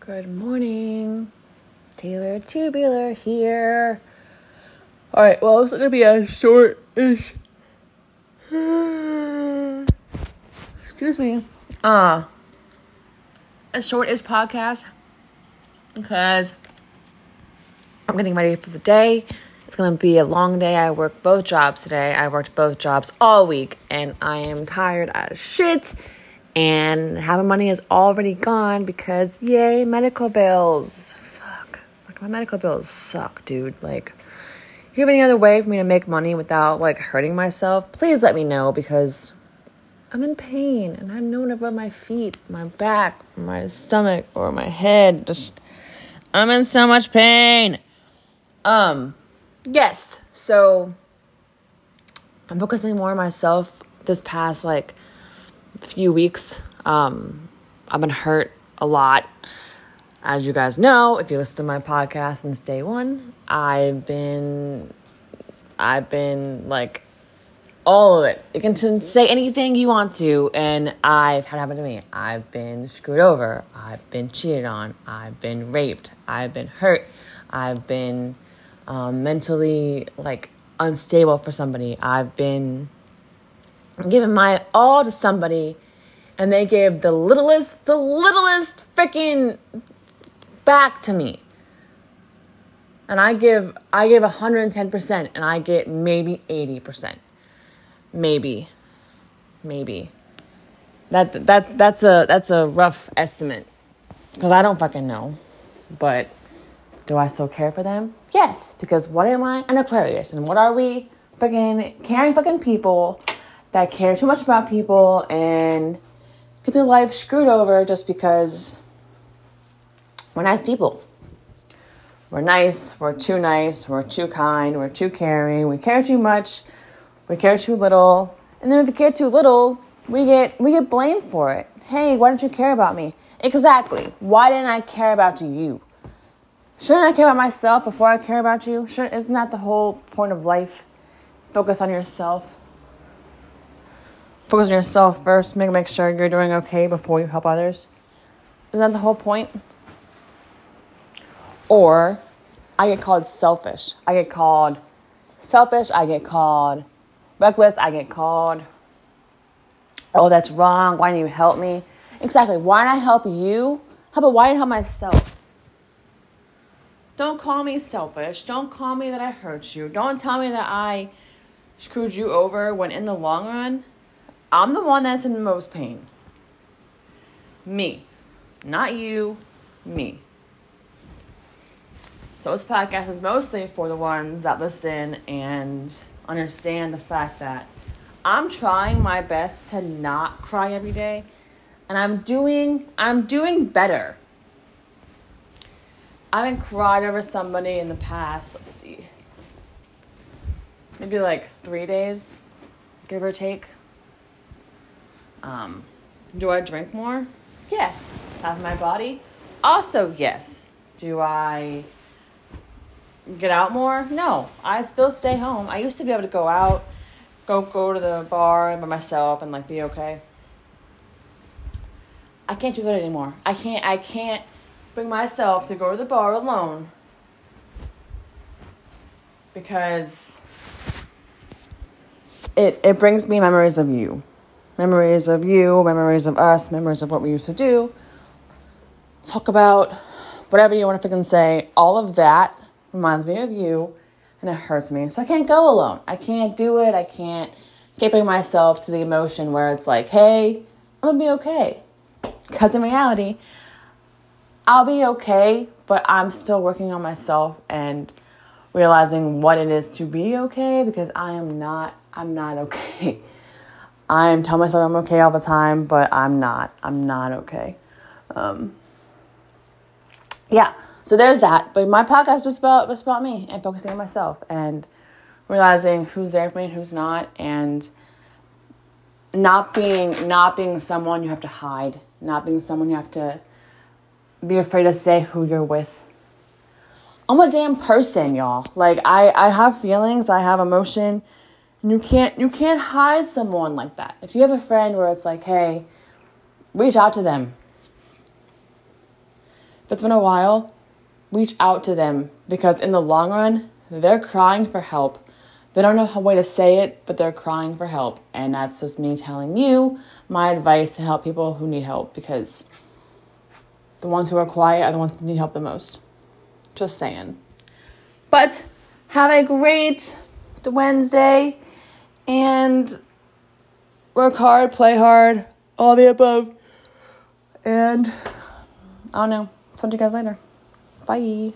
Good morning. Taylor Tubular here. Alright, well, it's gonna be a short ish. Excuse me. Uh, a short ish podcast because I'm getting ready for the day. It's gonna be a long day. I work both jobs today. I worked both jobs all week and I am tired as shit and half my money is already gone because yay medical bills. Fuck. Like my medical bills suck dude. Like if you have any other way for me to make money without like hurting myself? Please let me know because i'm in pain and i'm to rub my feet my back my stomach or my head. Just i'm in so much pain. Um yes. So i'm focusing more on myself this past like few weeks. Um, I've been hurt a lot. As you guys know, if you listen to my podcast since day one, I've been, I've been like all of it. You can say anything you want to, and I've had happen to me. I've been screwed over. I've been cheated on. I've been raped. I've been hurt. I've been um, mentally like unstable for somebody. I've been giving my all to somebody and they gave the littlest, the littlest freaking back to me. And I give I give 110% and I get maybe 80%. Maybe. Maybe. That that that's a that's a rough estimate cuz I don't fucking know. But do I still care for them? Yes, because what am I? An Aquarius. And what are we? Fucking caring fucking people that care too much about people and get their life screwed over just because we're nice people. We're nice, we're too nice, we're too kind, we're too caring, we care too much, we care too little. And then if we care too little, we get we get blamed for it. Hey, why don't you care about me? Exactly. Why didn't I care about you? Shouldn't I care about myself before I care about you? Shouldn't, isn't that the whole point of life? Focus on yourself focus on yourself first, make make sure you're doing okay before you help others. Isn't that the whole point? Or I get called selfish. I get called selfish. I get called reckless. I get called, oh, that's wrong. Why didn't you help me? Exactly. Why didn't I help you? How about why didn't I help myself? Don't call me selfish. Don't call me that I hurt you. Don't tell me that I screwed you over when in the long run, I'm the one that's in the most pain. Me. Not you, me. So this podcast is mostly for the ones that listen and understand the fact that I'm trying my best to not cry every day and I'm doing I'm doing better. I haven't cried over somebody in the past, let's see. Maybe like 3 days, give or take. Um, do I drink more? Yes. Have my body? Also, yes. Do I get out more? No. I still stay home. I used to be able to go out, go go to the bar by myself and like be okay. I can't do that anymore. I can't I can't bring myself to go to the bar alone because it it brings me memories of you memories of you, memories of us, memories of what we used to do. Talk about whatever you want to freaking say. All of that reminds me of you and it hurts me. So I can't go alone. I can't do it. I can't bring myself to the emotion where it's like, hey, I'm gonna be okay. Because in reality, I'll be okay, but I'm still working on myself and realizing what it is to be okay because I am not, I'm not okay. I'm telling myself I'm okay all the time, but I'm not. I'm not okay. Um, yeah, so there's that. But my podcast just about just about me and focusing on myself and realizing who's there for me and who's not, and not being not being someone you have to hide, not being someone you have to be afraid to say who you're with. I'm a damn person, y'all. Like I I have feelings, I have emotion you can't you can't hide someone like that. If you have a friend where it's like, "Hey, reach out to them." If it's been a while, reach out to them because in the long run, they're crying for help. They don't know how way to say it, but they're crying for help. And that's just me telling you my advice to help people who need help because the ones who are quiet are the ones who need help the most. Just saying. But have a great Wednesday and work hard, play hard, all the above. And I don't know. Talk to you guys later. Bye.